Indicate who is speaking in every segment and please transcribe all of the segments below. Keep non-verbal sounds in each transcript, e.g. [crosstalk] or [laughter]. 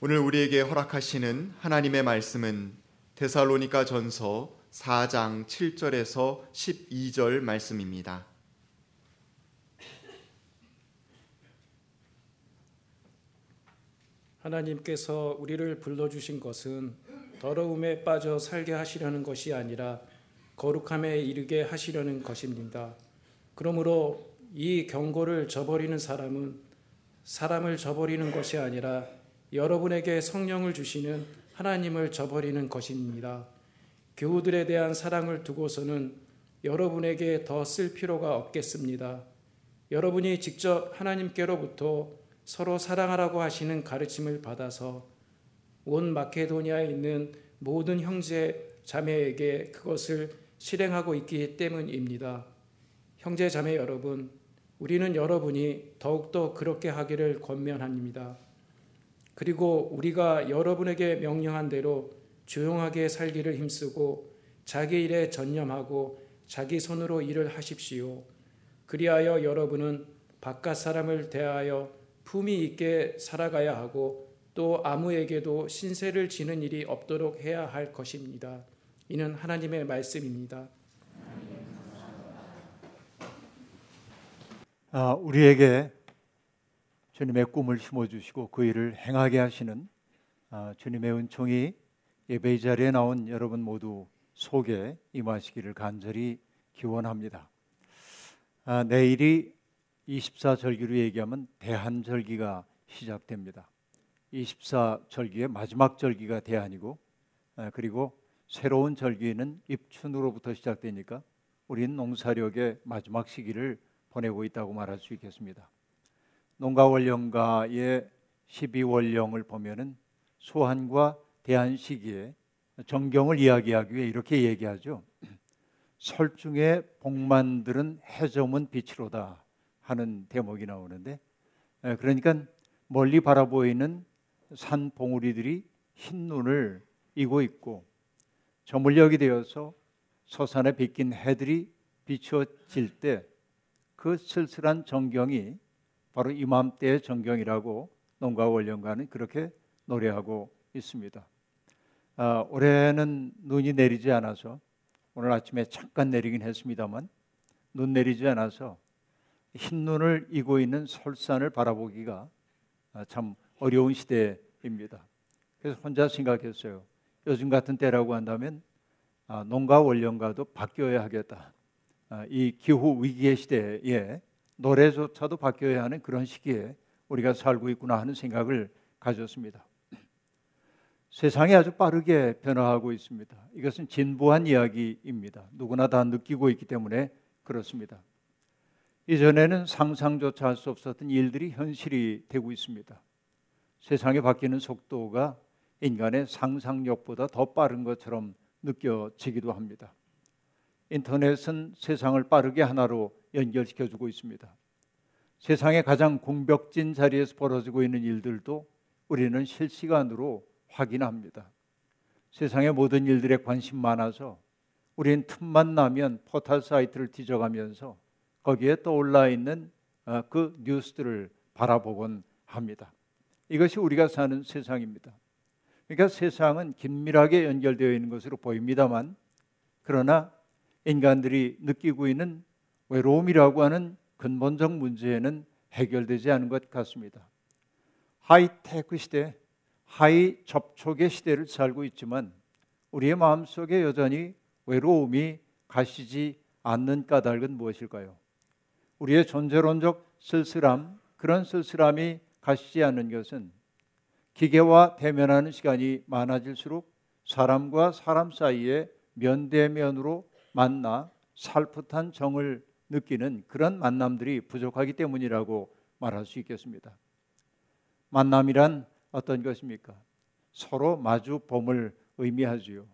Speaker 1: 오늘 우리에게 허락하시는 하나님의 말씀은 데살로니가 전서 4장 7절에서 12절 말씀입니다.
Speaker 2: 하나님께서 우리를 불러주신 것은 더러움에 빠져 살게 하시려는 것이 아니라 거룩함에 이르게 하시려는 것입니다. 그러므로 이 경고를 저버리는 사람은 사람을 저버리는 것이 아니라 여러분에게 성령을 주시는 하나님을 저버리는 것입니다. 교우들에 대한 사랑을 두고서는 여러분에게 더 쓸 필요가 없겠습니다. 여러분이 직접 하나님께로부터 서로 사랑하라고 하시는 가르침을 받아서 온 마케도니아에 있는 모든 형제 자매에게 그것을 실행하고 있기 때문입니다. 형제 자매 여러분, 우리는 여러분이 더욱더 그렇게 하기를 권면합니다. 그리고 우리가 여러분에게 명령한 대로 조용하게 살기를 힘쓰고 자기 일에 전념하고 자기 손으로 일을 하십시오. 그리하여 여러분은 바깥 사람을 대하여 품위 있게 살아가야 하고 또 아무에게도 신세를 지는 일이 없도록 해야 할 것입니다. 이는 하나님의 말씀입니다.
Speaker 3: 아, 우리에게 주님의 꿈을 심어주시고 그 일을 행하게 하시는 아, 주님의 은총이 예배 자리에 나온 여러분 모두 속에 임하시기를 간절히 기원합니다. 아, 내일이 24절기로 얘기하면 대한절기가 시작됩니다. 24절기의 마지막 절기가 대한이고 그리고 새로운 절기는 입춘으로부터 시작되니까 우리는 농사력의 마지막 시기를 보내고 있다고 말할 수 있겠습니다. 농가원령가의 12월령을 보면은 소한과 대한 시기에 정경을 이야기하기 위해 이렇게 얘기하죠. 설중에 복만들은 해저문 빛으로다 하는 대목이 나오는데 그러니까 멀리 바라보이는 산 봉우리들이 흰 눈을 이고 있고 저물녘이 되어서 서산에 비낀 해들이 비추어질 때 그 쓸쓸한 정경이 바로 이맘때의 정경이라고 농가 원령가는 그렇게 노래하고 있습니다. 아, 올해는 눈이 내리지 않아서 오늘 아침에 잠깐 내리긴 했습니다만 눈 내리지 않아서 흰 눈을 이고 있는 설산을 바라보기가 아, 참 어려운 시대입니다. 그래서 혼자 생각했어요. 요즘 같은 때라고 한다면 아, 농가 원령가도 바뀌어야 하겠다. 아, 이 기후 위기의 시대에 노래조차도 바뀌어야 하는 그런 시기에 우리가 살고 있구나 하는 생각을 가졌습니다. 세상이 아주 빠르게 변화하고 있습니다. 이것은 진부한 이야기입니다. 누구나 다 느끼고 있기 때문에 그렇습니다. 이전에는 상상조차 할 수 없었던 일들이 현실이 되고 있습니다. 세상이 바뀌는 속도가 인간의 상상력보다 더 빠른 것처럼 느껴지기도 합니다. 인터넷은 세상을 빠르게 하나로 연결시켜 주고 있습니다. 세상의 가장 공벽진 자리에서 벌어지고 있는 일들도 우리는 실시간으로 확인합니다. 세상의 모든 일들에 관심 많아서 우리는 틈만 나면 포털 사이트를 뒤져가면서 거기에 떠올라 있는 어, 그 뉴스들을 바라보곤 합니다. 이것이 우리가 사는 세상입니다. 그러니까 세상은 긴밀하게 연결되어 있는 것으로 보입니다만 그러나 인간들이 느끼고 있는 외로움이라고 하는 근본적 문제는 해결되지 않은 것 같습니다. 하이테크 시대, high 접촉의 시대를 살고 있지만 우리의 마음속에 여전히 외로움이 가시지 않는 까닭은 무엇일까요? 우리의 존재론적 쓸쓸함, 그런 쓸쓸함이 가시지 않는 것은 기계와 대면하는 시간이 많아질수록 사람과 사람 사이에 면대면으로 만나 살풋한 정을 느끼는 그런 만남들이 부족하기 때문이라고 말할 수 있겠습니다. 만남이란 어떤 것입니까? 서로 마주 봄을 의미하지요.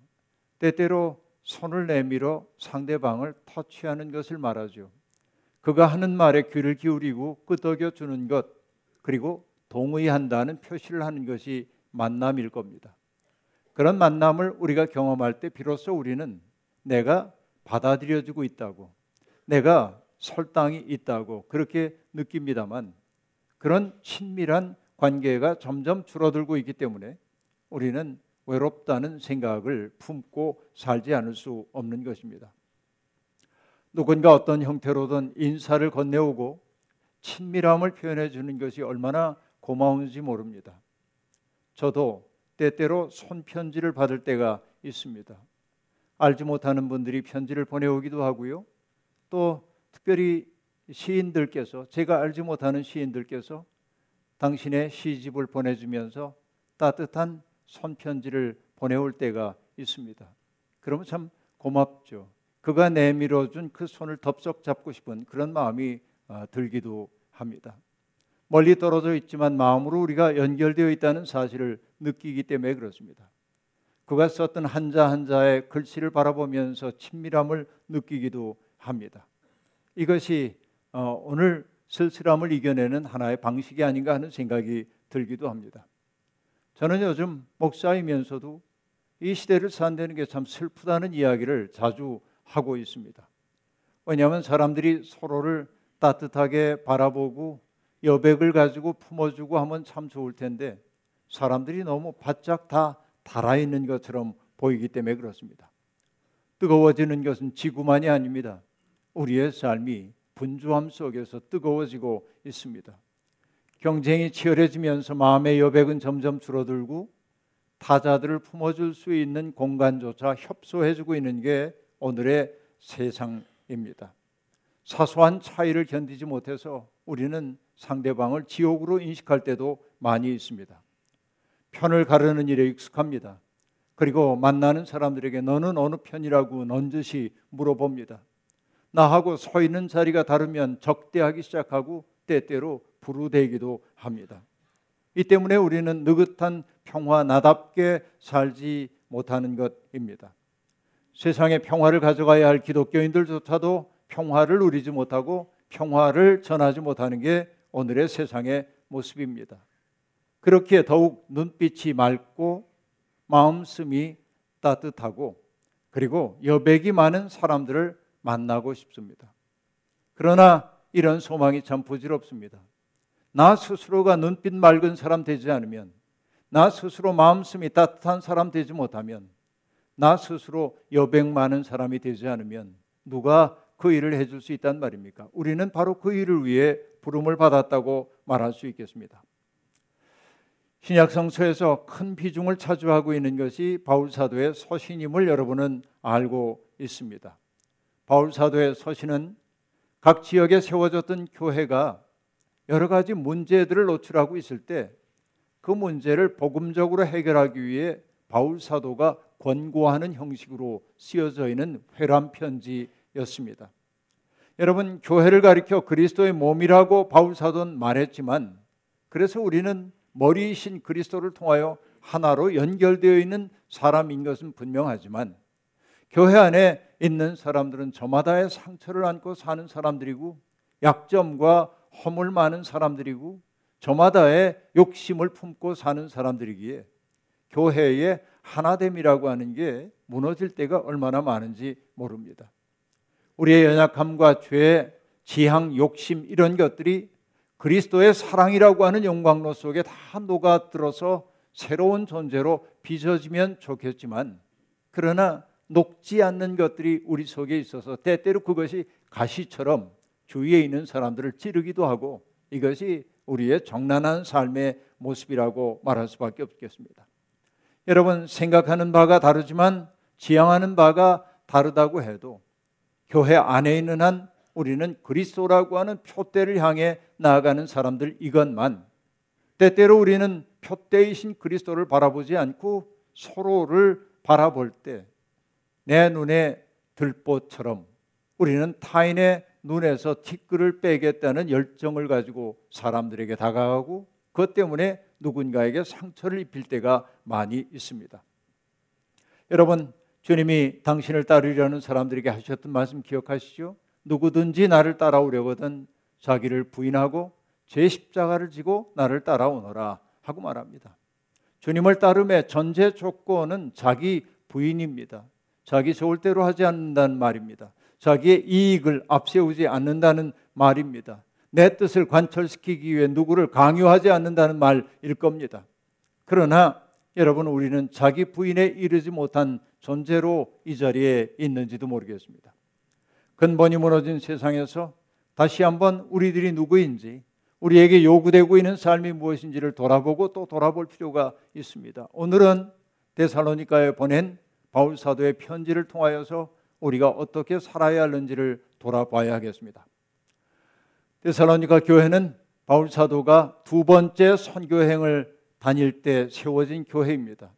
Speaker 3: 때때로 손을 내밀어 상대방을 터치하는 것을 말하죠. 그가 하는 말에 귀를 기울이고 끄덕여 주는 것 그리고 동의한다는 표시를 하는 것이 만남일 겁니다. 그런 만남을 우리가 경험할 때 비로소 우리는 내가 받아들여지고 있다고, 내가 설당이 있다고 그렇게 느낍니다만 그런 친밀한 관계가 점점 줄어들고 있기 때문에 우리는 외롭다는 생각을 품고 살지 않을 수 없는 것입니다. 누군가 어떤 형태로든 인사를 건네오고 친밀함을 표현해 주는 것이 얼마나 고마운지 모릅니다. 저도 때때로 손편지를 받을 때가 있습니다. 알지 못하는 분들이 편지를 보내오기도 하고요. 또 특별히 시인들께서 제가 알지 못하는 시인들께서 당신의 시집을 보내주면서 따뜻한 손편지를 보내올 때가 있습니다. 그러면 참 고맙죠. 그가 내밀어 준 그 손을 덥석 잡고 싶은 그런 마음이 아, 들기도 합니다. 멀리 떨어져 있지만 마음으로 우리가 연결되어 있다는 사실을 느끼기 때문에 그렇습니다. 그가 썼던 한자 한자의 글씨를 바라보면서 친밀함을 느끼기도 합니다. 이것이 어, 오늘 쓸쓸함을 이겨내는 하나의 방식이 아닌가 하는 생각이 들기도 합니다. 저는 요즘 목사이면서도 이 시대를 산다는 게 참 슬프다는 이야기를 자주 하고 있습니다. 왜냐하면 사람들이 서로를 따뜻하게 바라보고 여백을 가지고 품어주고 하면 참 좋을 텐데 사람들이 너무 바짝 다 달아있는 것처럼 보이기 때문에 그렇습니다. 뜨거워지는 것은 지구만이 아닙니다. 우리의 삶이 분주함 속에서 뜨거워지고 있습니다. 경쟁이 치열해지면서 마음의 여백은 점점 줄어들고 타자들을 품어줄 수 있는 공간조차 협소해지고 있는 게 오늘의 세상입니다. 사소한 차이를 견디지 못해서 우리는 상대방을 지옥으로 인식할 때도 많이 있습니다. 편을 가르는 일에 익숙합니다. 그리고 만나는 사람들에게 너는 어느 편이라고 넌지시 물어봅니다. 나하고 서 있는 자리가 다르면 적대하기 시작하고 때때로 부르대기도 합니다. 이 때문에 우리는 느긋한 평화 나답게 살지 못하는 것입니다. 세상에 평화를 가져가야 할 기독교인들조차도 평화를 누리지 못하고 평화를 전하지 못하는 게 오늘의 세상의 모습입니다. 그렇게 더욱 눈빛이 맑고 마음씀이 따뜻하고 그리고 여백이 많은 사람들을 만나고 싶습니다. 그러나 이런 소망이 참 부질없습니다. 나 스스로가 눈빛 맑은 사람 되지 않으면 나 스스로 마음씀이 따뜻한 사람 되지 못하면 나 스스로 여백 많은 사람이 되지 않으면 누가 그 일을 해줄 수 있단 말입니까? 우리는 바로 그 일을 위해 부름을 받았다고 말할 수 있겠습니다. 신약 성서에서 큰 비중을 차지하고 있는 것이 바울 사도의 서신임을 여러분은 알고 있습니다. 바울 사도의 서신은 각 지역에 세워졌던 교회가 여러 가지 문제들을 노출하고 있을 때 그 문제를 복음적으로 해결하기 위해 바울 사도가 권고하는 형식으로 쓰여져 있는 회람 편지였습니다. 여러분 교회를 가리켜 그리스도의 몸이라고 바울 사도는 말했지만 그래서 우리는 머리이신 그리스도를 통하여 하나로 연결되어 있는 사람인 것은 분명하지만 교회 안에 있는 사람들은 저마다의 상처를 안고 사는 사람들이고 약점과 허물 많은 사람들이고 저마다의 욕심을 품고 사는 사람들이기에 교회의 하나됨이라고 하는 게 무너질 때가 얼마나 많은지 모릅니다. 우리의 연약함과 죄, 지향, 욕심 이런 것들이 그리스도의 사랑이라고 하는 영광로 속에 다 녹아들어서 새로운 존재로 빚어지면 좋겠지만 그러나 녹지 않는 것들이 우리 속에 있어서 때때로 그것이 가시처럼 주위에 있는 사람들을 찌르기도 하고 이것이 우리의 정난한 삶의 모습이라고 말할 수밖에 없겠습니다. 여러분 생각하는 바가 다르지만 지향하는 바가 다르다고 해도 교회 안에 있는 한 우리는 그리스도라고 하는 표대를 향해 나아가는 사람들 이것만 때때로 우리는 표대이신 그리스도를 바라보지 않고 서로를 바라볼 때 내 눈에 들보처럼 우리는 타인의 눈에서 티끌을 빼겠다는 열정을 가지고 사람들에게 다가가고 그것 때문에 누군가에게 상처를 입힐 때가 많이 있습니다. 여러분, 주님이 당신을 따르려는 사람들에게 하셨던 말씀 기억하시죠? 누구든지 나를 따라오려거든 자기를 부인하고 제 십자가를 지고 나를 따라오너라 하고 말합니다. 주님을 따름의 전제 조건은 자기 부인입니다. 자기 좋을 대로 하지 않는다는 말입니다. 자기의 이익을 앞세우지 않는다는 말입니다. 내 뜻을 관철시키기 위해 누구를 강요하지 않는다는 말일 겁니다. 그러나 여러분 우리는 자기 부인에 이르지 못한 존재로 이 자리에 있는지도 모르겠습니다. 근본이 무너진 세상에서 다시 한번 우리들이 누구인지 우리에게 요구되고 있는 삶이 무엇인지를 돌아보고 또 돌아볼 필요가 있습니다. 오늘은 데살로니카에 보낸 바울 사도의 편지를 통하여서 우리가 어떻게 살아야 하는지를 돌아봐야 하겠습니다. 데살로니카 교회는 바울 사도가 두 번째 선교행을 다닐 때 세워진 교회입니다.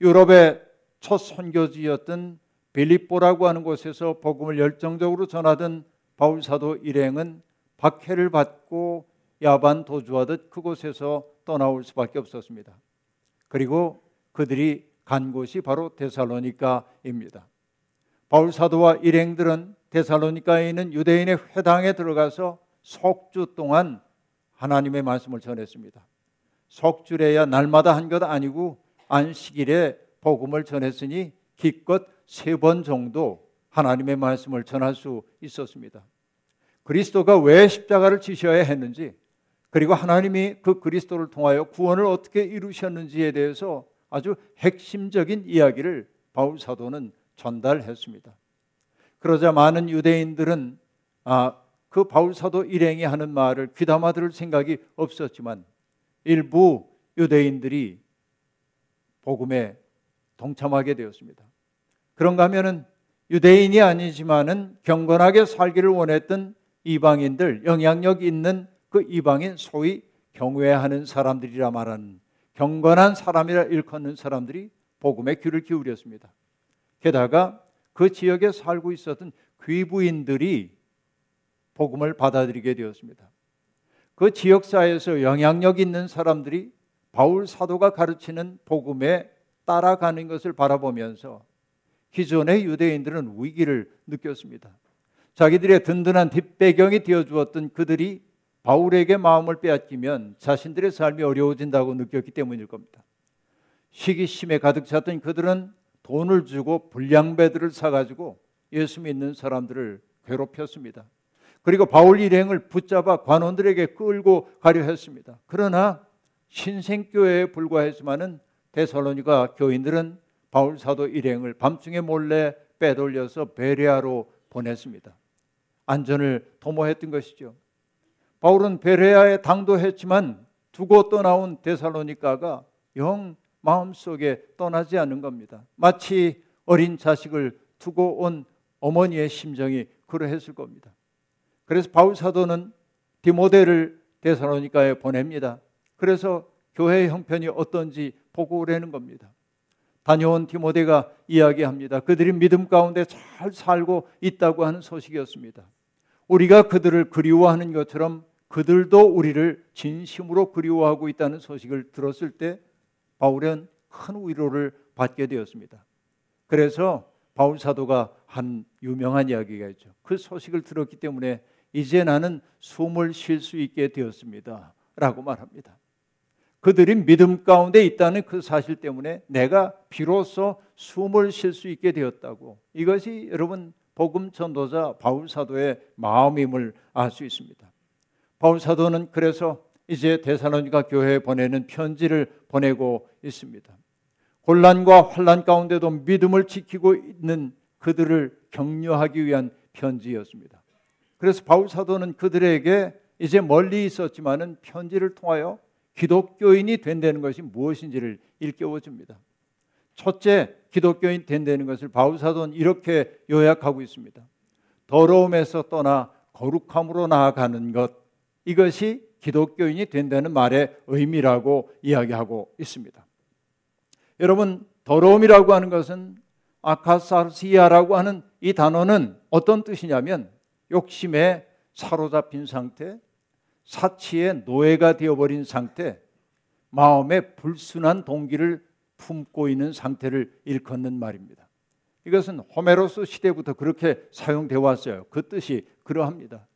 Speaker 3: 유럽의 첫 선교지였던 빌립보라고 하는 곳에서 복음을 열정적으로 전하던 바울 사도 일행은 박해를 받고 야반 도주하듯 그곳에서 떠나올 수밖에 없었습니다. 그리고 그들이 간 곳이 바로 데살로니카입니다. 바울 사도와 일행들은 데살로니카에 있는 유대인의 회당에 들어가서 석주 동안 하나님의 말씀을 전했습니다. 석주래야 날마다 한 것 아니고 안식일에 복음을 전했으니 기껏 세 번 정도 하나님의 말씀을 전할 수 있었습니다. 그리스도가 왜 십자가를 지셔야 했는지 그리고 하나님이 그 그리스도를 통하여 구원을 어떻게 이루셨는지에 대해서 아주 핵심적인 이야기를 바울 사도는 전달했습니다. 그러자 많은 유대인들은 아, 그 바울 사도 일행이 하는 말을 귀담아 들을 생각이 없었지만 일부 유대인들이 복음에 동참하게 되었습니다. 그런가 하면은 유대인이 아니지만은 경건하게 살기를 원했던 이방인들, 영향력 있는 그 이방인 소위 경외하는 사람들이라 말하는 경건한 사람이라 일컫는 사람들이 복음에 귀를 기울였습니다. 게다가 그 지역에 살고 있었던 귀부인들이 복음을 받아들이게 되었습니다. 그 지역사회에서 영향력 있는 사람들이 바울 사도가 가르치는 복음에 따라가는 것을 바라보면서 기존의 유대인들은 위기를 느꼈습니다. 자기들의 든든한 뒷배경이 되어 주었던 그들이 바울에게 마음을 빼앗기면 자신들의 삶이 어려워진다고 느꼈기 때문일 겁니다. 시기심에 가득 찼던 그들은 돈을 주고 불량배들을 사가지고 예수 믿는 사람들을 괴롭혔습니다. 그리고 바울 일행을 붙잡아 관원들에게 끌고 가려 했습니다. 그러나 신생교회에 불과했지만은 데살로니가 교인들은 바울 사도 일행을 밤중에 몰래 빼돌려서 베레아로 보냈습니다. 안전을 도모했던 것이죠. 바울은 베레아에 당도했지만 두고 떠나온 데살로니가가 영 마음속에 떠나지 않는 겁니다. 마치 어린 자식을 두고 온 어머니의 심정이 그러했을 겁니다. 그래서 바울 사도는 디모데를 데살로니카에 보냅니다. 그래서 교회의 형편이 어떤지 보고 오라는 겁니다. 다녀온 디모데가 이야기합니다. 그들이 믿음 가운데 잘 살고 있다고 하는 소식이었습니다. 우리가 그들을 그리워하는 것처럼 그들도 우리를 진심으로 그리워하고 있다는 소식을 들었을 때 바울은 큰 위로를 받게 되었습니다. 그래서 바울 사도가 한 유명한 이야기가 있죠. 그 소식을 들었기 때문에 이제 나는 숨을 쉴 수 있게 되었습니다. 라고 말합니다. 그들이 믿음 가운데 있다는 그 사실 때문에 내가 비로소 숨을 쉴 수 있게 되었다고. 이것이 여러분 복음 전도자 바울 사도의 마음임을 알 수 있습니다. 바울 사도는 그래서 이제 데살로니가 교회에 보내는 편지를 보내고 있습니다. 혼란과 환란 가운데도 믿음을 지키고 있는 그들을 격려하기 위한 편지였습니다. 그래서 바울 사도는 그들에게 이제 멀리 있었지만은 편지를 통하여 기독교인이 된다는 것이 무엇인지를 일깨워 줍니다. 첫째, 기독교인 된다는 것을 바울 사도는 이렇게 요약하고 있습니다. 더러움에서 떠나 거룩함으로 나아가는 것 이것이 기독교인이 된다는 말의 의미라고 이야기하고 있습니다. 여러분 더러움이라고 하는 것은 아카사르시아라고 하는 이 단어는 어떤 뜻이냐면 욕심에 사로잡힌 상태, 사치의 노예가 되어버린 상태, 마음의 불순한 동기를 품고 있는 상태를 일컫는 말입니다. 이것은 호메로스 시대부터 그렇게 사용되어 왔어요. 그 뜻이 그러합니다.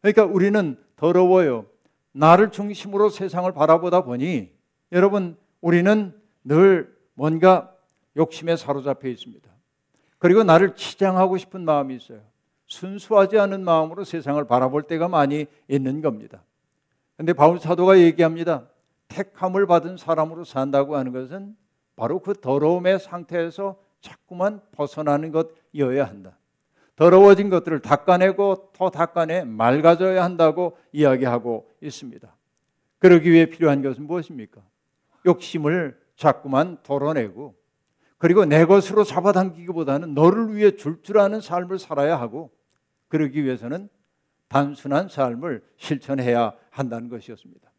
Speaker 3: 그러니까 우리는 더러워요. 나를 중심으로 세상을 바라보다 보니 여러분 우리는 늘 뭔가 욕심에 사로잡혀 있습니다. 그리고 나를 치장하고 싶은 마음이 있어요. 순수하지 않은 마음으로 세상을 바라볼 때가 많이 있는 겁니다. 근데 바울 사도가 얘기합니다. 택함을 받은 사람으로 산다고 하는 것은 바로 그 더러움의 상태에서 자꾸만 벗어나는 것이어야 한다. 더러워진 것들을 닦아내고 더 닦아내 맑아져야 한다고 이야기하고 있습니다. 그러기 위해 필요한 것은 무엇입니까? 욕심을 자꾸만 덜어내고 그리고 내 것으로 잡아당기기보다는 너를 위해 줄 줄 아는 삶을 살아야 하고 그러기 위해서는 단순한 삶을 실천해야 한다는 것이었습니다.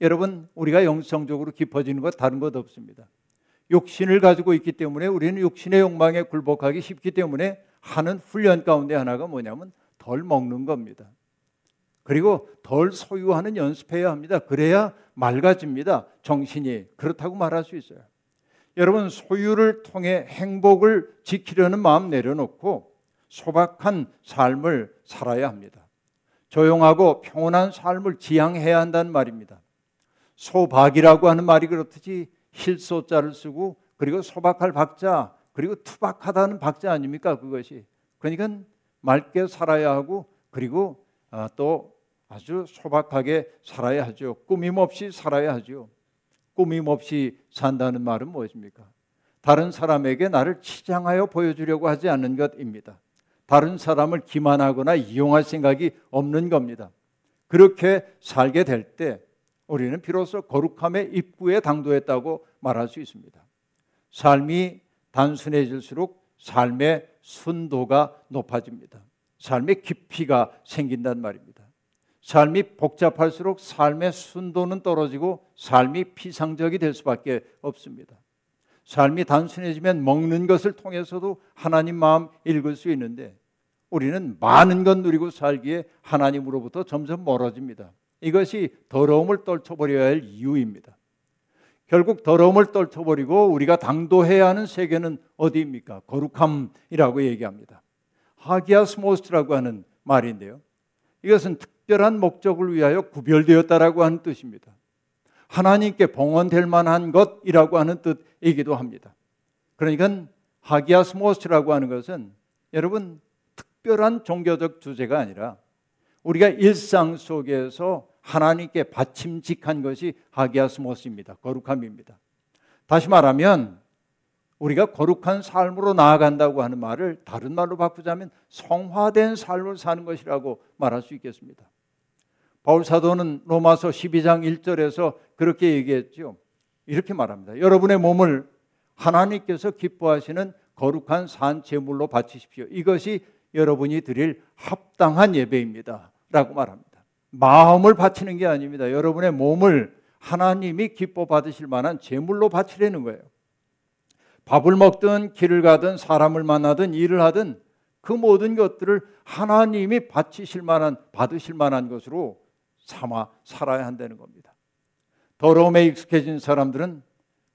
Speaker 3: 여러분, 우리가 영성적으로 깊어지는 것 다른 것 없습니다. 욕심을 가지고 있기 때문에 우리는 욕심의 욕망에 굴복하기 쉽기 때문에 하는 훈련 가운데 하나가 뭐냐면 덜 먹는 겁니다. 그리고 덜 소유하는 연습해야 합니다. 그래야 맑아집니다. 정신이. 그렇다고 말할 수 있어요. 여러분, 소유를 통해 행복을 지키려는 마음 내려놓고 소박한 삶을 살아야 합니다. 조용하고 평온한 삶을 지향해야 한다는 말입니다. 소박이라고 하는 말이 그렇듯이 힐소자를 쓰고 그리고 소박할 박자 그리고 투박하다는 박자 아닙니까 그것이? 그러니까 맑게 살아야 하고 그리고 아, 또 아주 소박하게 살아야 하죠. 꾸밈 없이 살아야 하죠. 꾸밈 없이 산다는 말은 무엇입니까? 다른 사람에게 나를 치장하여 보여주려고 하지 않는 것입니다 다른 사람을 기만하거나 이용할 생각이 없는 겁니다 그렇게 살게 될 때 우리는 비로소 거룩함의 입구에 당도했다고 말할 수 있습니다. 삶이 단순해질수록 삶의 순도가 높아집니다. 삶의 깊이가 생긴단 말입니다. 삶이 복잡할수록 삶의 순도는 떨어지고 삶이 피상적이 될 수밖에 없습니다. 삶이 단순해지면 먹는 것을 통해서도 하나님 마음 읽을 수 있는데 우리는 많은 것 누리고 살기에 하나님으로부터 점점 멀어집니다. 이것이 더러움을 떨쳐버려야 할 이유입니다. 결국 더러움을 떨쳐버리고 우리가 당도해야 하는 세계는 어디입니까? 거룩함이라고 얘기합니다. 하기아스모스라고 하는 말인데요. 이것은 특별한 목적을 위하여 구별되었다라고 하는 뜻입니다. 하나님께 봉헌될 만한 것이라고 하는 뜻이기도 합니다. 그러니까 하기아스모스라고 하는 것은 여러분 특별한 종교적 주제가 아니라 우리가 일상 속에서 하나님께 받침직한 것이 하기아스모스입니다. 거룩함입니다. 다시 말하면 우리가 거룩한 삶으로 나아간다고 하는 말을 다른 말로 바꾸자면 성화된 삶을 사는 것이라고 말할 수 있겠습니다. 바울 사도는 로마서 12장 1절에서 그렇게 얘기했죠. 이렇게 말합니다. 여러분의 몸을 하나님께서 기뻐하시는 거룩한 산 제물로 바치십시오. 이것이 여러분이 드릴 합당한 예배입니다. 라고 말합니다. 마음을 바치는 게 아닙니다. 여러분의 몸을 하나님이 기뻐 받으실 만한 제물로 바치려는 거예요. 밥을 먹든 길을 가든 사람을 만나든 일을 하든 그 모든 것들을 하나님이 바치실 만한 받으실 만한 것으로 삼아 살아야 한다는 겁니다. 더러움에 익숙해진 사람들은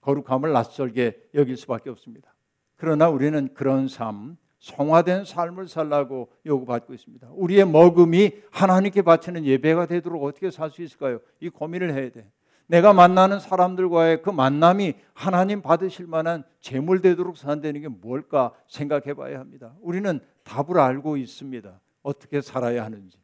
Speaker 3: 거룩함을 낯설게 여길 수밖에 없습니다. 그러나 우리는 그런 삶, 성화된 삶을 살라고 요구받고 있습니다. 우리의 먹음이 하나님께 바치는 예배가 되도록 어떻게 살 수 있을까요? 이 고민을 해야 돼. 내가 만나는 사람들과의 그 만남이 하나님 받으실 만한 재물 되도록 산다는 게 뭘까 생각해 봐야 합니다. 우리는 답을 알고 있습니다. 어떻게 살아야 하는지.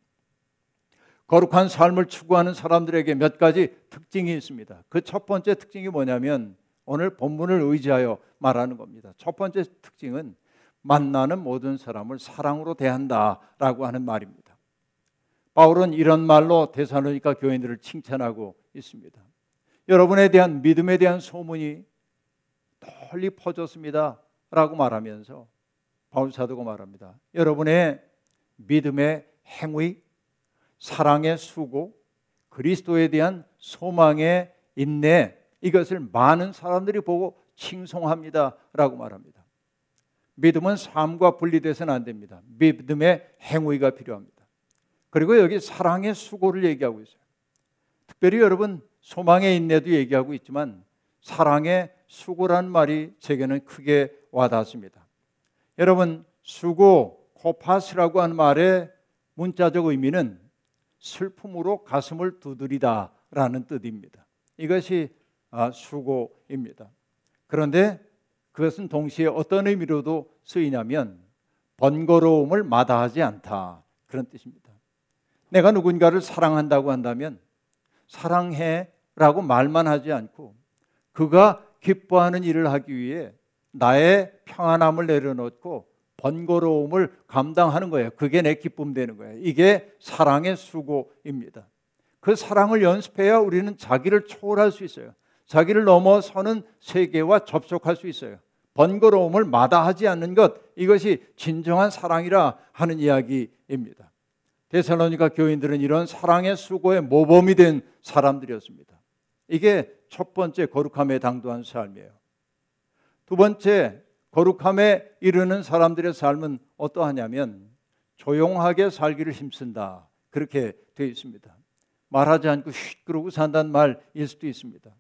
Speaker 3: 거룩한 삶을 추구하는 사람들에게 몇 가지 특징이 있습니다. 그 첫 번째 특징이 뭐냐면 오늘 본문을 의지하여 말하는 겁니다. 첫 번째 특징은 만나는 모든 사람을 사랑으로 대한다라고 하는 말입니다. 바울은 이런 말로 대사로니까 교인들을 칭찬하고 있습니다. 여러분에 대한 믿음에 대한 소문이 널리 퍼졌습니다. 라고 말하면서 바울 사도가 말합니다. 여러분의 믿음의 행위, 사랑의 수고, 그리스도에 대한 소망의 인내, 이것을 많은 사람들이 보고 칭송합니다. 라고 말합니다. 믿음은 삶과 분리돼서는 안 됩니다. 믿음의 행위가 필요합니다. 그리고 여기 사랑의 수고를 얘기하고 있어요. 특별히 여러분 소망의 인내도 얘기하고 있지만 사랑의 수고란 말이 제게는 크게 와닿습니다. 여러분 수고 코파스라고 하는 말의 문자적 의미는 슬픔으로 가슴을 두드리다라는 뜻입니다. 이것이 아, 수고입니다. 그런데 그것은 동시에 어떤 의미로도 쓰이냐면 번거로움을 마다하지 않다. 그런 뜻입니다. 내가 누군가를 사랑한다고 한다면 사랑해라고 말만 하지 않고 그가 기뻐하는 일을 하기 위해 나의 평안함을 내려놓고 번거로움을 감당하는 거예요. 그게 내 기쁨 되는 거예요. 이게 사랑의 수고입니다. 그 사랑을 연습해야 우리는 자기를 초월할 수 있어요. 자기를 넘어서는 세계와 접촉할 수 있어요. 번거로움을 마다하지 않는 것 이것이 진정한 사랑이라 하는 이야기입니다. 데살로니가 교인들은 이런 사랑의 수고의 모범이 된 사람들이었습니다. 이게 첫 번째 거룩함에 당도한 삶이에요. 두 번째 거룩함에 이르는 사람들의 삶은 어떠하냐면 조용하게 살기를 힘쓴다. 그렇게 되어 있습니다. 말하지 않고 쉿 그러고 산다는 말일 수도 있습니다.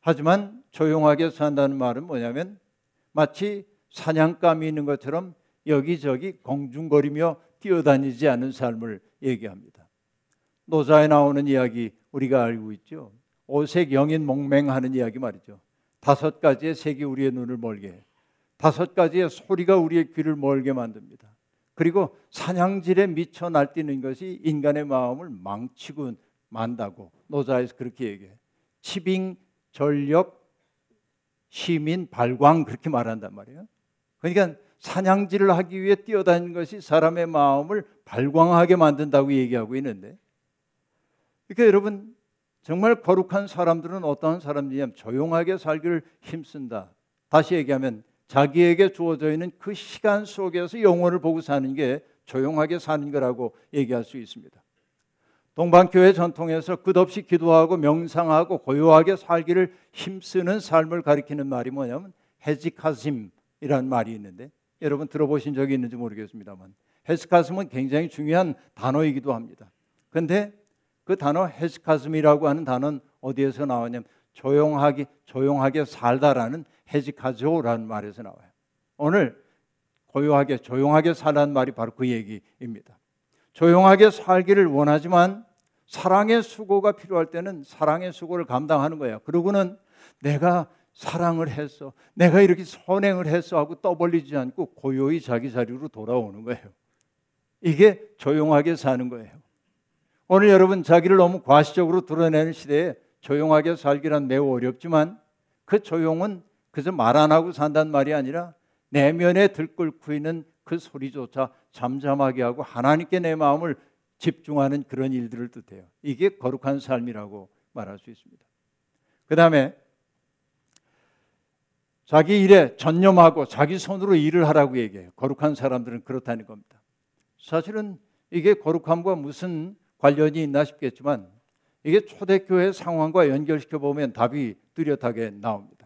Speaker 3: 하지만 조용하게 산다는 말은 뭐냐면 마치 사냥감이 있는 것처럼 여기저기 공중거리며 뛰어다니지 않는 삶을 얘기합니다. 노자에 나오는 이야기 우리가 알고 있죠. 오색 영인 몽맹하는 이야기 말이죠. 다섯 가지의 색이 우리의 눈을 멀게, 다섯 가지의 소리가 우리의 귀를 멀게 만듭니다. 그리고 사냥질에 미쳐 날뛰는 것이 인간의 마음을 망치고 만다고 노자에서 그렇게 얘기해. 치빙, 전력, 시민, 발광 그렇게 말한단 말이에요. 그러니까 사냥질을 하기 위해 뛰어다니는 것이 사람의 마음을 발광하게 만든다고 얘기하고 있는데 그러니까 여러분 정말 거룩한 사람들은 어떠한 사람들이냐면 조용하게 살기를 힘쓴다. 다시 얘기하면 자기에게 주어져 있는 그 시간 속에서 영혼을 보고 사는 게 조용하게 사는 거라고 얘기할 수 있습니다. 동방교회 전통에서 끝없이 기도하고 명상하고 고요하게 살기를 힘쓰는 삶을 가리키는 말이 뭐냐면 헤지카심이라는 말이 있는데 여러분 들어보신 적이 있는지 모르겠습니다만 헤스카슴은 굉장히 중요한 단어이기도 합니다. 그런데 그 단어 헤스카슴이라고 하는 단어는 어디에서 나오냐면 조용하게 조용하게 살다라는 헤지카조라는 말에서 나와요. 오늘 고요하게 조용하게 살라는 말이 바로 그 얘기입니다. 조용하게 살기를 원하지만 사랑의 수고가 필요할 때는 사랑의 수고를 감당하는 거예요. 그러고는 내가 사랑을 했어. 내가 이렇게 선행을 했어 하고 떠벌리지 않고 고요히 자기 자리로 돌아오는 거예요. 이게 조용하게 사는 거예요. 오늘 여러분 자기를 너무 과시적으로 드러내는 시대에 조용하게 살기란 매우 어렵지만 그 조용은 그저 말안 하고 산다는 말이 아니라 내면에 들끓고 있는 그 소리조차 잠잠하게 하고 하나님께 내 마음을 집중하는 그런 일들을 뜻해요. 이게 거룩한 삶이라고 말할 수 있습니다. 그 다음에 자기 일에 전념하고 자기 손으로 일을 하라고 얘기해요. 거룩한 사람들은 그렇다는 겁니다. 사실은 이게 거룩함과 무슨 관련이 있나 싶겠지만 이게 초대교회 상황과 연결시켜 보면 답이 뚜렷하게 나옵니다.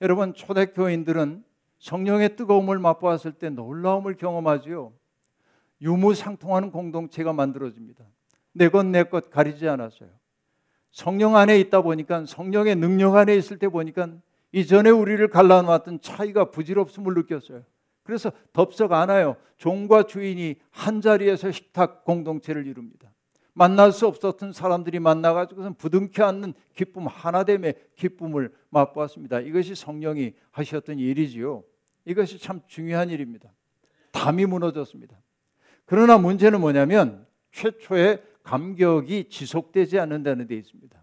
Speaker 3: 여러분 초대교인들은 성령의 뜨거움을 맛보았을 때 놀라움을 경험하지요. 유무상통하는 공동체가 만들어집니다. 내 것 내 것 가리지 않았어요. 성령 안에 있다 보니까 성령의 능력 안에 있을 때 보니까 이전에 우리를 갈라놓았던 차이가 부질없음을 느꼈어요. 그래서 덥석 않아요. 종과 주인이 한 자리에서 식탁 공동체를 이룹니다. 만날 수 없었던 사람들이 만나가지고선 부둥켜 안는 기쁨 하나됨의 기쁨을 맛보았습니다. 이것이 성령이 하셨던 일이지요. 이것이 참 중요한 일입니다. 담이 무너졌습니다. 그러나 문제는 뭐냐면 최초의 감격이 지속되지 않는다는 데 있습니다.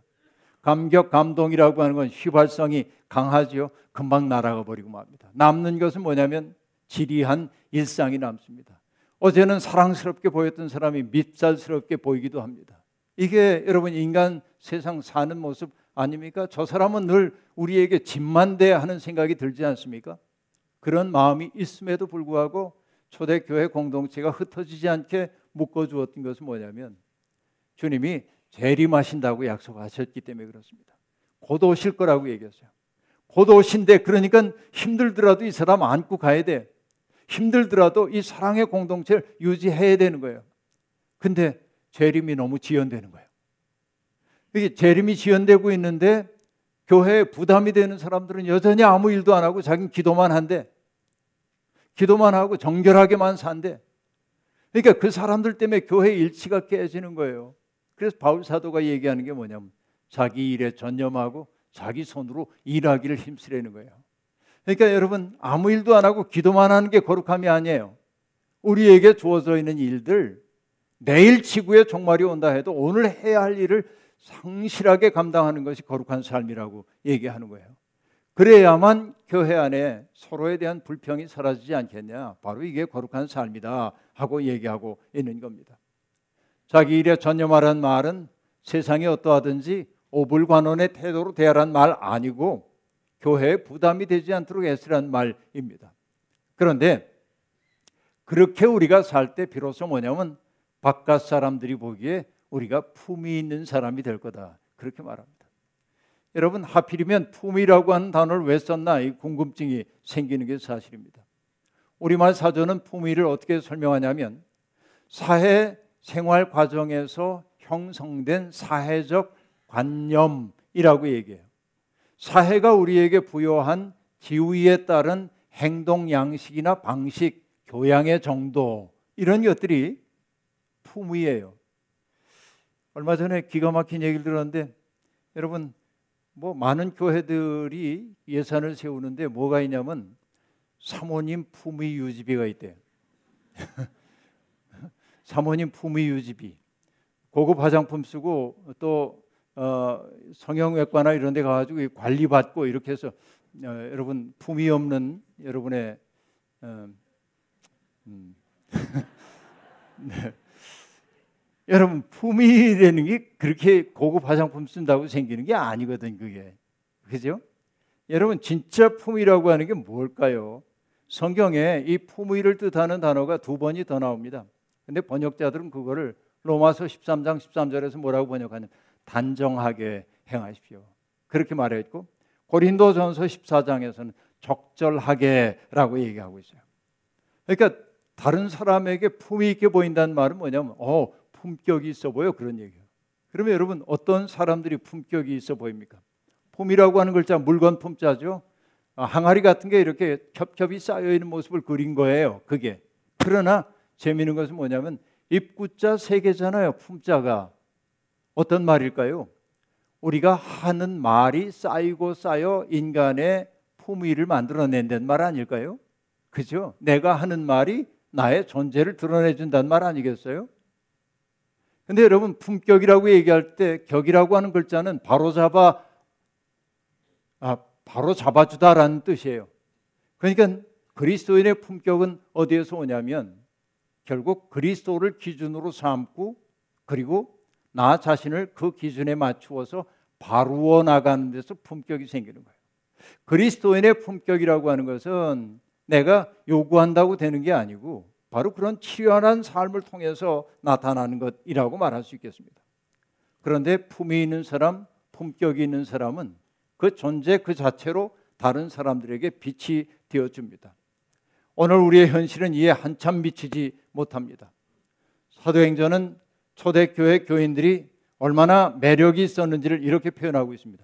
Speaker 3: 감격, 감동이라고 하는 건 휘발성이 강하지요. 금방 날아가 버리고 맙니다. 남는 것은 뭐냐면 지리한 일상이 남습니다. 어제는 사랑스럽게 보였던 사람이 밉살스럽게 보이기도 합니다. 이게 여러분 인간 세상 사는 모습 아닙니까? 저 사람은 늘 우리에게 짐만 돼 하는 생각이 들지 않습니까? 그런 마음이 있음에도 불구하고 초대교회 공동체가 흩어지지 않게 묶어주었던 것은 뭐냐면 주님이 재림하신다고 약속하셨기 때문에 그렇습니다. 곧 오실 거라고 얘기했어요. 곧 오신데 그러니까 힘들더라도 이 사람 안고 가야 돼. 힘들더라도 이 사랑의 공동체를 유지해야 되는 거예요. 근데 재림이 너무 지연되는 거예요. 이게 재림이 지연되고 있는데 교회에 부담이 되는 사람들은 여전히 아무 일도 안 하고 자기는 기도만 한대. 기도만 하고 정결하게만 산대. 그러니까 그 사람들 때문에 교회 일치가 깨지는 거예요. 그래서 바울 사도가 얘기하는 게 뭐냐면 자기 일에 전념하고 자기 손으로 일하기를 힘쓰려는 거예요. 그러니까 여러분 아무 일도 안 하고 기도만 하는 게 거룩함이 아니에요. 우리에게 주어져 있는 일들 내일 지구에 종말이 온다 해도 오늘 해야 할 일을 성실하게 감당하는 것이 거룩한 삶이라고 얘기하는 거예요. 그래야만 교회 안에 서로에 대한 불평이 사라지지 않겠냐. 바로 이게 거룩한 삶이다 하고 얘기하고 있는 겁니다. 자기 일에 전념하라는 말은 세상이 어떠하든지 오불관원의 태도로 대하라는 말 아니고 교회에 부담이 되지 않도록 애쓰라는 말입니다. 그런데 그렇게 우리가 살 때 비로소 뭐냐면 바깥 사람들이 보기에 우리가 품이 있는 사람이 될 거다. 그렇게 말합니다. 여러분 하필이면 품이라고 하는 단어를 왜 썼나 이 궁금증이 생기는 게 사실입니다. 우리말 사전은 품위를 어떻게 설명하냐면 사회 생활 과정에서 형성된 사회적 관념이라고 얘기해요. 사회가 우리에게 부여한 지위에 따른 행동 양식이나 방식, 교양의 정도 이런 것들이 품위예요. 얼마 전에 기가 막힌 얘기를 들었는데 여러분 뭐 많은 교회들이 예산을 세우는데 뭐가 있냐면 사모님 품위 유지비가 있대요. [laughs] 사모님 품위 유지비. 고급 화장품 쓰고 또 어, 성형외과나 이런 데 가가지고 관리받고 이렇게 해서 어, 여러분 품위 없는 여러분의 어, 음. [laughs] 네. 여러분 품위라는 게 그렇게 고급 화장품 쓴다고 생기는 게 아니거든 그게 그죠? 여러분 진짜 품위라고 하는 게 뭘까요? 성경에 이 품위를 뜻하는 단어가 두 번이 더 나옵니다. 근데 번역자들은 그거를 로마서 13장 13절에서 뭐라고 번역하냐면 단정하게 행하십시오. 그렇게 말했고 고린도전서 14장에서는 적절하게라고 얘기하고 있어요. 그러니까 다른 사람에게 품위 있게 보인다는 말은 뭐냐면 어 품격이 있어 보여 그런 얘기예요. 그러면 여러분 어떤 사람들이 품격이 있어 보입니까? 품이라고 하는 글자 물건 품자죠. 아, 항아리 같은 게 이렇게 겹겹이 쌓여 있는 모습을 그린 거예요. 그게 그러나 재미있는 것은 뭐냐면 입구자 세 개잖아요. 품자가 어떤 말일까요? 우리가 하는 말이 쌓이고 쌓여 인간의 품위를 만들어낸다는 말 아닐까요? 그죠? 내가 하는 말이 나의 존재를 드러내준다는 말 아니겠어요? 근데 여러분 품격이라고 얘기할 때 격이라고 하는 글자는 바로 잡아 아, 바로 잡아주다라는 뜻이에요. 그러니까 그리스도인의 품격은 어디에서 오냐면 결국 그리스도를 기준으로 삼고 그리고 나 자신을 그 기준에 맞추어서 바루어 나가는 데서 품격이 생기는 거예요. 그리스도인의 품격이라고 하는 것은 내가 요구한다고 되는 게 아니고 바로 그런 치열한 삶을 통해서 나타나는 것이라고 말할 수 있겠습니다. 그런데 품이 있는 사람, 품격이 있는 사람은 그 존재 그 자체로 다른 사람들에게 빛이 되어 줍니다. 오늘 우리의 현실은 이에 한참 미치지 못합니다. 사도행전은 초대교회 교인들이 얼마나 매력이 있었는지를 이렇게 표현하고 있습니다.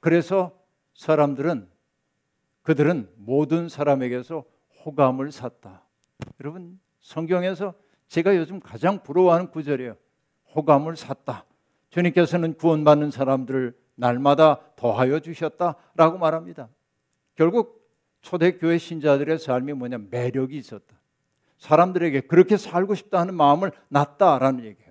Speaker 3: 그래서 사람들은 그들은 모든 사람에게서 호감을 샀다. 여러분 성경에서 제가 요즘 가장 부러워하는 구절이에요. 호감을 샀다. 주님께서는 구원받는 사람들을 날마다 더하여 주셨다라고 말합니다. 결국 초대교회 신자들의 삶이 뭐냐 매력이 있었다. 사람들에게 그렇게 살고 싶다 하는 마음을 낳다라는 얘기예요.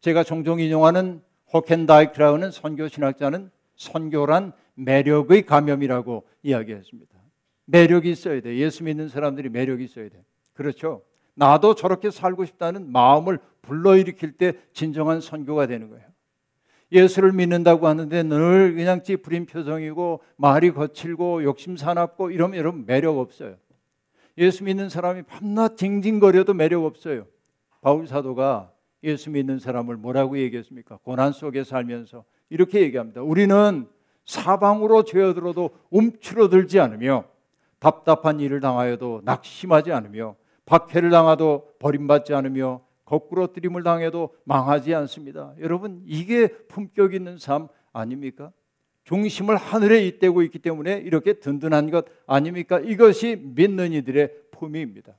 Speaker 3: 제가 종종 인용하는 호켄다이크라는 선교 신학자는 선교란 매력의 감염이라고 이야기했습니다. 매력이 있어야 돼. 예수 믿는 사람들이 매력이 있어야 돼. 그렇죠. 나도 저렇게 살고 싶다는 마음을 불러일으킬 때 진정한 선교가 되는 거예요. 예수를 믿는다고 하는데 늘 그냥 찌푸린 표정이고 말이 거칠고 욕심 사납고 이러면 여러분 매력 없어요. 예수 믿는 사람이 밤낮 징징거려도 매력 없어요. 바울 사도가 예수 믿는 사람을 뭐라고 얘기했습니까? 고난 속에 살면서 이렇게 얘기합니다. 우리는 사방으로 죄어들어도 움츠러들지 않으며 답답한 일을 당하여도 낙심하지 않으며 박해를 당하도 버림받지 않으며 거꾸로 뜨림을 당해도 망하지 않습니다. 여러분 이게 품격 있는 삶 아닙니까? 중심을 하늘에 잇대고 있기 때문에 이렇게 든든한 것 아닙니까? 이것이 믿는 이들의 품위입니다.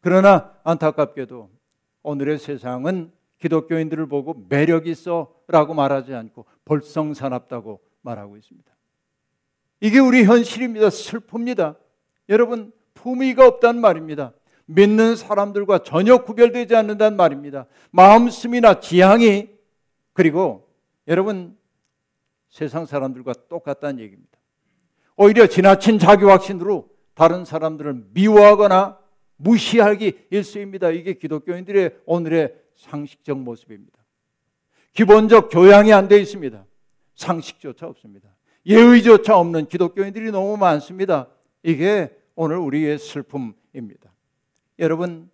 Speaker 3: 그러나 안타깝게도 오늘의 세상은 기독교인들을 보고 매력 있어라고 말하지 않고 벌성사납다고 말하고 있습니다. 이게 우리 현실입니다. 슬픕니다. 여러분 품위가 없다는 말입니다. 믿는 사람들과 전혀 구별되지 않는다는 말입니다. 마음씀이나 지향이 그리고 여러분 세상 사람들과 똑같다는 얘기입니다. 오히려 지나친 자기 확신으로 다른 사람들을 미워하거나 무시하기 일쑤입니다. 이게 기독교인들의 오늘의 상식적 모습입니다. 기본적 교양이 안 되어 있습니다. 상식조차 없습니다. 예의조차 없는 기독교인들이 너무 많습니다. 이게 오늘 우리의 슬픔입니다. 여러분,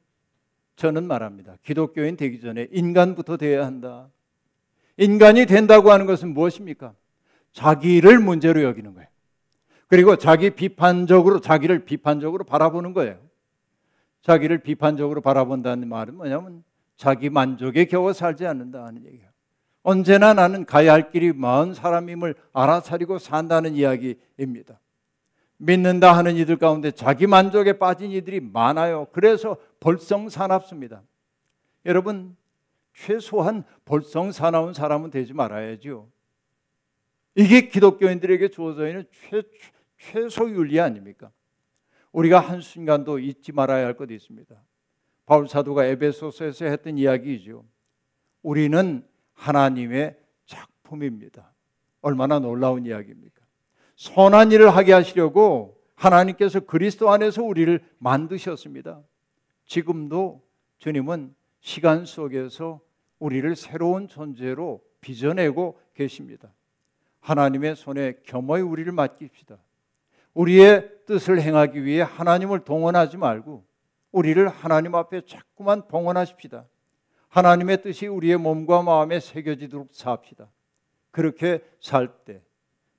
Speaker 3: 저는 말합니다. 기독교인 되기 전에 인간부터 되어야 한다. 인간이 된다고 하는 것은 무엇입니까? 자기를 문제로 여기는 거예요. 그리고 자기 비판적으로, 자기를 비판적으로 바라보는 거예요. 자기를 비판적으로 바라본다는 말은 뭐냐면 자기 만족에 겨워 살지 않는다 하는 얘기예요. 언제나 나는 가야 할 길이 마흔 사람임을 알아차리고 산다는 이야기입니다. 믿는다 하는 이들 가운데 자기 만족에 빠진 이들이 많아요. 그래서 볼성사납습니다. 여러분 최소한 볼성사나운 사람은 되지 말아야죠. 이게 기독교인들에게 주어져 있는 최, 최소 윤리 아닙니까? 우리가 한순간도 잊지 말아야 할 것이 있습니다. 바울 사도가 에베소서에서 했던 이야기이죠. 우리는 하나님의 작품입니다. 얼마나 놀라운 이야기입니까? 선한 일을 하게 하시려고 하나님께서 그리스도 안에서 우리를 만드셨습니다. 지금도 주님은 시간 속에서 우리를 새로운 존재로 빚어내고 계십니다. 하나님의 손에 겸허히 우리를 맡깁시다. 우리의 뜻을 행하기 위해 하나님을 동원하지 말고 우리를 하나님 앞에 자꾸만 봉헌하십시다. 하나님의 뜻이 우리의 몸과 마음에 새겨지도록 삽시다. 그렇게 살 때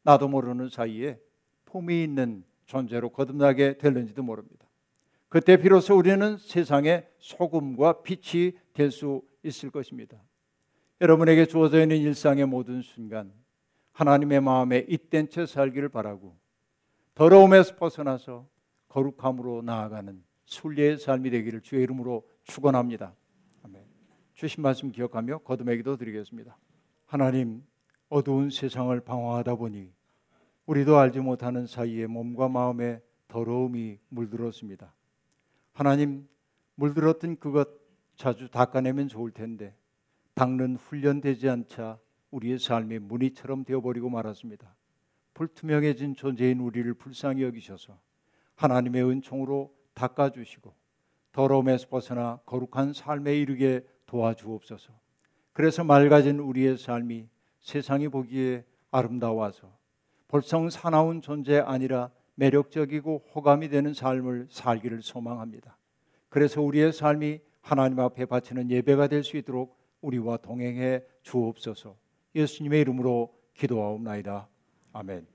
Speaker 3: 나도 모르는 사이에 폼이 있는 존재로 거듭나게 될는지도 모릅니다. 그때 비로소 우리는 세상의 소금과 빛이 될 수 있을 것입니다. 여러분에게 주어져 있는 일상의 모든 순간 하나님의 마음에 잇된 채 살기를 바라고 더러움에서 벗어나서 거룩함으로 나아가는 순례의 삶이 되기를 주의 이름으로 축원합니다. 주신 말씀 기억하며 거듭의 기도 드리겠습니다. 하나님 어두운 세상을 방황하다 보니 우리도 알지 못하는 사이에 몸과 마음에 더러움이 물들었습니다. 하나님 물들었던 그것 자주 닦아내면 좋을 텐데 닦는 훈련되지 않자 우리의 삶이 무늬처럼 되어버리고 말았습니다. 불투명해진 존재인 우리를 불쌍히 여기셔서 하나님의 은총으로 닦아주시고 더러움에서 벗어나 거룩한 삶에 이르게 도와주옵소서. 그래서 맑아진 우리의 삶이 세상이 보기에 아름다워서 벌성 사나운 존재 아니라 매력적이고 호감이 되는 삶을 살기를 소망합니다. 그래서 우리의 삶이 하나님 앞에 바치는 예배가 될 수 있도록 우리와 동행해 주옵소서. 예수님의 이름으로 기도하옵나이다. 아멘.